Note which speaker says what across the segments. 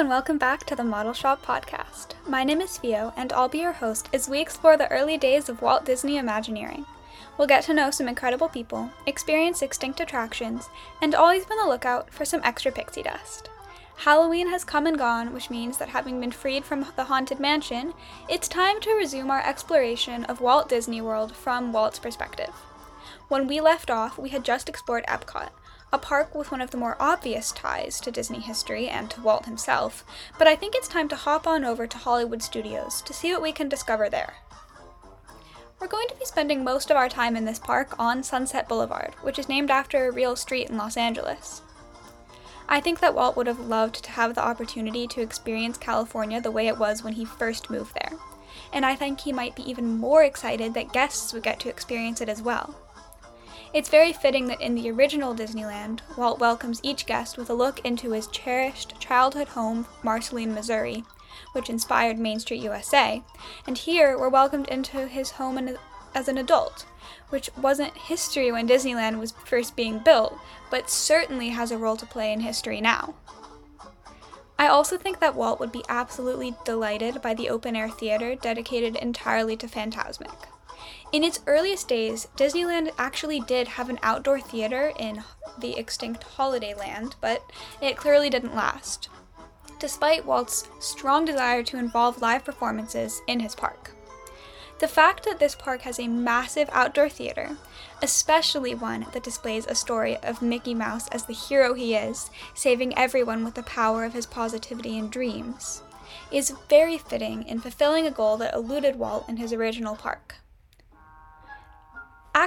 Speaker 1: and welcome back to the Model Shop podcast. My name is Theo, and I'll be your host as we explore the early days of Walt Disney Imagineering. We'll get to know some incredible people, experience extinct attractions, and always be on the lookout for some extra pixie dust. Halloween has come and gone, which means that having been freed from the Haunted Mansion, it's time to resume our exploration of Walt Disney World from Walt's perspective. When we left off, we had just explored Epcot, a park with one of the more obvious ties to Disney history and to Walt himself, but I think it's time to hop on over to Hollywood Studios to see what we can discover there. We're going to be spending most of our time in this park on Sunset Boulevard, which is named after a real street in Los Angeles. I think that Walt would have loved to have the opportunity to experience California the way it was when he first moved there, and I think he might be even more excited that guests would get to experience it as well. It's very fitting that in the original Disneyland, Walt welcomes each guest with a look into his cherished childhood home, Marceline, Missouri, which inspired Main Street USA, and here we're welcomed into his home as an adult, which wasn't history when Disneyland was first being built, but certainly has a role to play in history now. I also think that Walt would be absolutely delighted by the open air theater dedicated entirely to Fantasmic. In its earliest days, Disneyland actually did have an outdoor theater in the extinct Holiday Land, but it clearly didn't last, despite Walt's strong desire to involve live performances in his park. The fact that this park has a massive outdoor theater, especially one that displays a story of Mickey Mouse as the hero he is, saving everyone with the power of his positivity and dreams, is very fitting in fulfilling a goal that eluded Walt in his original park.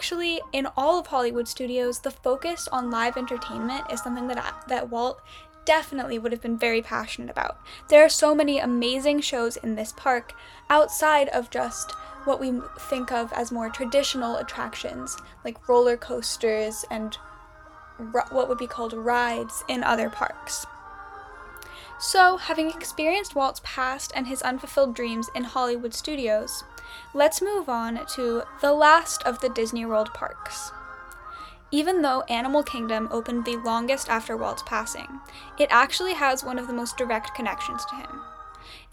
Speaker 1: Actually, in all of Hollywood studios, the focus on live entertainment is something that, that Walt definitely would have been very passionate about. There are so many amazing shows in this park outside of just what we think of as more traditional attractions, like roller coasters and what would be called rides in other parks. So, having experienced Walt's past and his unfulfilled dreams in Hollywood studios, let's move on to the last of the Disney World parks. Even though Animal Kingdom opened the longest after Walt's passing, it actually has one of the most direct connections to him.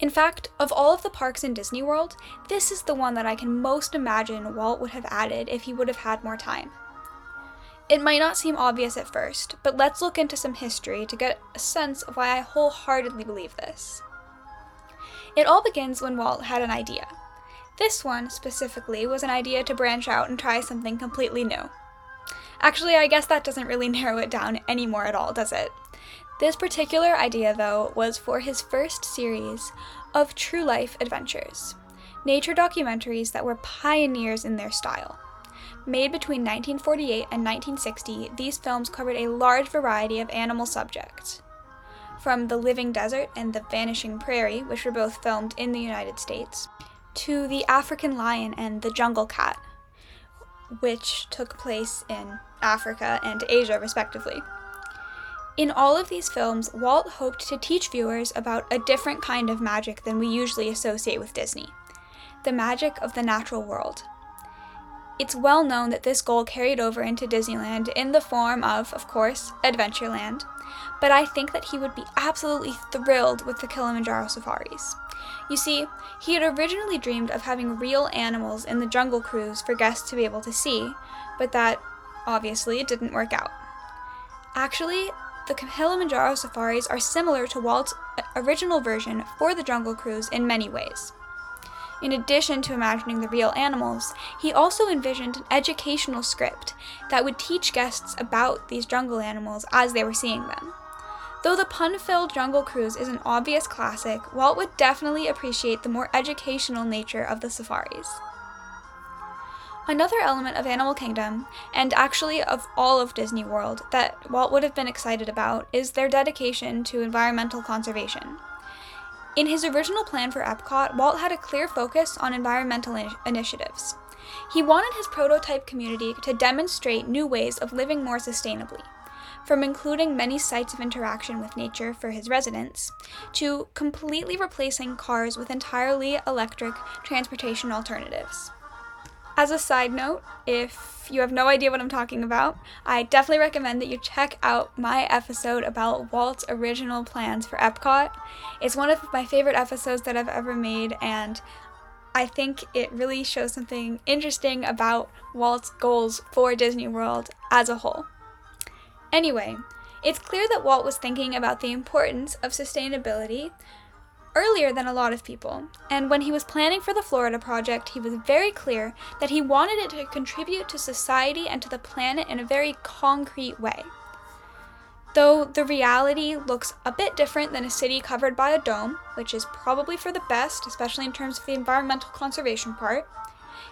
Speaker 1: In fact, of all of the parks in Disney World, this is the one that I can most imagine Walt would have added if he would have had more time. It might not seem obvious at first, but let's look into some history to get a sense of why I wholeheartedly believe this. It all begins when Walt had an idea. This one, specifically, was an idea to branch out and try something completely new. Actually, I guess that doesn't really narrow it down anymore at all, does it? This particular idea, though, was for his first series of true life adventures, nature documentaries that were pioneers in their style. Made between 1948 and 1960, these films covered a large variety of animal subjects. From The Living Desert and The Vanishing Prairie, which were both filmed in the United States, to The African Lion and The Jungle Cat, which took place in Africa and Asia, respectively. In all of these films, Walt hoped to teach viewers about a different kind of magic than we usually associate with Disney the magic of the natural world. It's well known that this goal carried over into Disneyland in the form of, of course, Adventureland, but I think that he would be absolutely thrilled with the Kilimanjaro safaris. You see, he had originally dreamed of having real animals in the Jungle Cruise for guests to be able to see, but that obviously didn't work out. Actually, the Kilimanjaro safaris are similar to Walt's uh, original version for the Jungle Cruise in many ways. In addition to imagining the real animals, he also envisioned an educational script that would teach guests about these jungle animals as they were seeing them. Though the pun filled Jungle Cruise is an obvious classic, Walt would definitely appreciate the more educational nature of the safaris. Another element of Animal Kingdom, and actually of all of Disney World, that Walt would have been excited about is their dedication to environmental conservation. In his original plan for Epcot, Walt had a clear focus on environmental in- initiatives. He wanted his prototype community to demonstrate new ways of living more sustainably from including many sites of interaction with nature for his residents, to completely replacing cars with entirely electric transportation alternatives. As a side note, if you have no idea what I'm talking about, I definitely recommend that you check out my episode about Walt's original plans for Epcot. It's one of my favorite episodes that I've ever made, and I think it really shows something interesting about Walt's goals for Disney World as a whole. Anyway, it's clear that Walt was thinking about the importance of sustainability earlier than a lot of people, and when he was planning for the Florida project, he was very clear that he wanted it to contribute to society and to the planet in a very concrete way. Though the reality looks a bit different than a city covered by a dome, which is probably for the best, especially in terms of the environmental conservation part,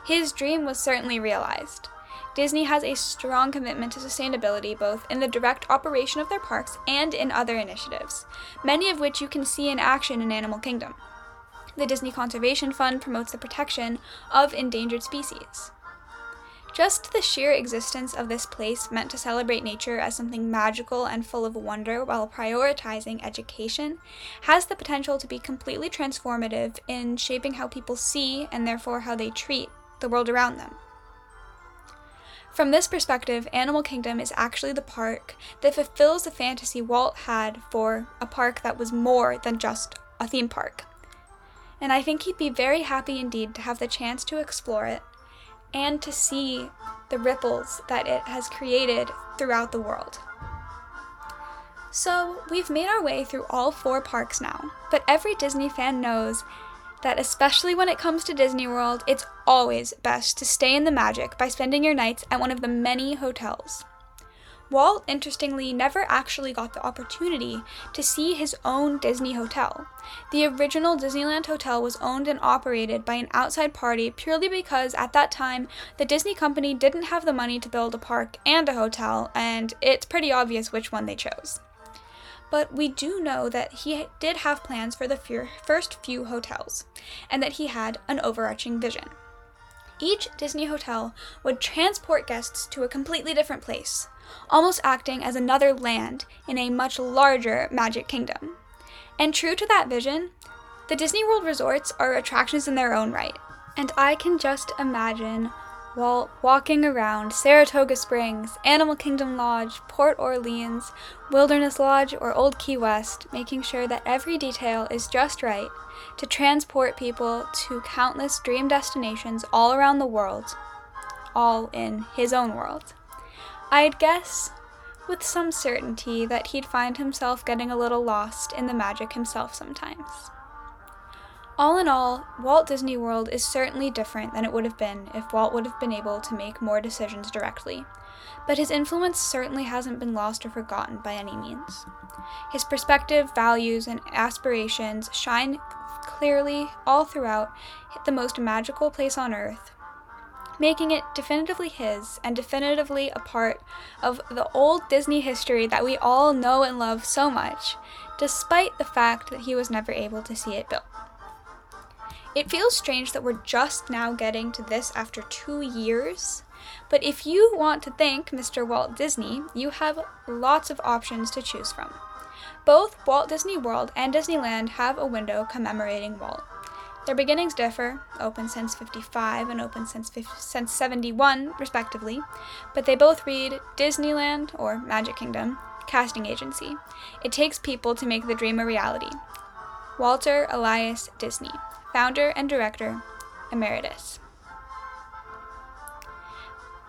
Speaker 1: his dream was certainly realized. Disney has a strong commitment to sustainability both in the direct operation of their parks and in other initiatives, many of which you can see in action in Animal Kingdom. The Disney Conservation Fund promotes the protection of endangered species. Just the sheer existence of this place meant to celebrate nature as something magical and full of wonder while prioritizing education has the potential to be completely transformative in shaping how people see and therefore how they treat the world around them. From this perspective, Animal Kingdom is actually the park that fulfills the fantasy Walt had for a park that was more than just a theme park. And I think he'd be very happy indeed to have the chance to explore it and to see the ripples that it has created throughout the world. So, we've made our way through all four parks now, but every Disney fan knows that especially when it comes to Disney World, it's always best to stay in the magic by spending your nights at one of the many hotels. Walt, interestingly, never actually got the opportunity to see his own Disney hotel. The original Disneyland Hotel was owned and operated by an outside party purely because at that time the Disney company didn't have the money to build a park and a hotel, and it's pretty obvious which one they chose but we do know that he did have plans for the first few hotels, and that he had an overarching vision. Each Disney hotel would transport guests to a completely different place, almost acting as another land in a much larger Magic Kingdom. And true to that vision, the Disney World resorts are attractions in their own right, and I can just imagine while walking around Saratoga Springs, Animal Kingdom Lodge, Port Orleans, Wilderness Lodge, or Old Key West, making sure that every detail is just right to transport people to countless dream destinations all around the world, all in his own world. I'd guess with some certainty that he'd find himself getting a little lost in the magic himself sometimes. All in all, Walt Disney World is certainly different than it would have been if Walt would have been able to make more decisions directly, but his influence certainly hasn't been lost or forgotten by any means. His perspective, values, and aspirations shine clearly all throughout the most magical place on earth, making it definitively his and definitively a part of the old Disney history that we all know and love so much, despite the fact that he was never able to see it built. It feels strange that we're just now getting to this after two years, but if you want to thank Mr. Walt Disney, you have lots of options to choose from. Both Walt Disney World and Disneyland have a window commemorating Walt. Their beginnings differ, open since 55 and open since, since 71, respectively, but they both read Disneyland, or Magic Kingdom, casting agency. It takes people to make the dream a reality. Walter Elias Disney, founder and director emeritus.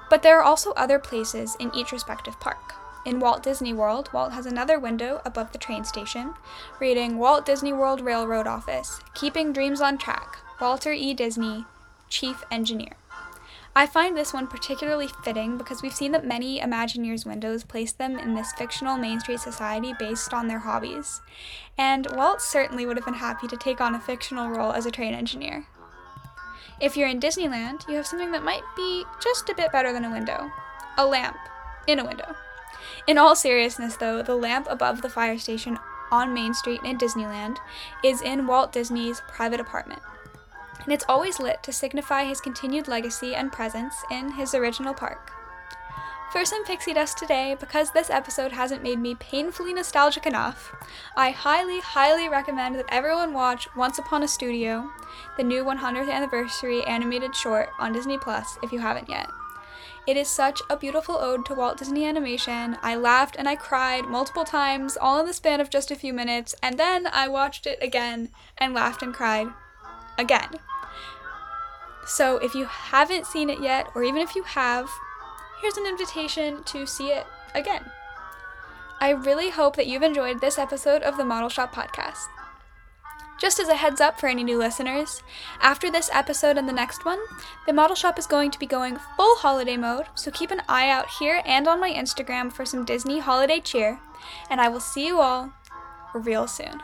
Speaker 1: But there are also other places in each respective park. In Walt Disney World, Walt has another window above the train station reading Walt Disney World Railroad Office, Keeping Dreams on Track, Walter E. Disney, Chief Engineer. I find this one particularly fitting because we've seen that many Imagineers windows place them in this fictional Main Street society based on their hobbies, and Walt certainly would have been happy to take on a fictional role as a train engineer. If you're in Disneyland, you have something that might be just a bit better than a window a lamp in a window. In all seriousness, though, the lamp above the fire station on Main Street in Disneyland is in Walt Disney's private apartment and it's always lit to signify his continued legacy and presence in his original park. for some pixie dust today, because this episode hasn't made me painfully nostalgic enough, I highly, highly recommend that everyone watch Once Upon a Studio, the new 100th anniversary animated short on Disney Plus if you haven't yet. It is such a beautiful ode to Walt Disney Animation. I laughed and I cried multiple times, all in the span of just a few minutes, and then I watched it again and laughed and cried again. So if you haven't seen it yet, or even if you have, here's an invitation to see it again. I really hope that you've enjoyed this episode of the Model Shop Podcast. Just as a heads up for any new listeners, after this episode and the next one, the Model Shop is going to be going full holiday mode, so keep an eye out here and on my Instagram for some Disney holiday cheer, and I will see you all real soon.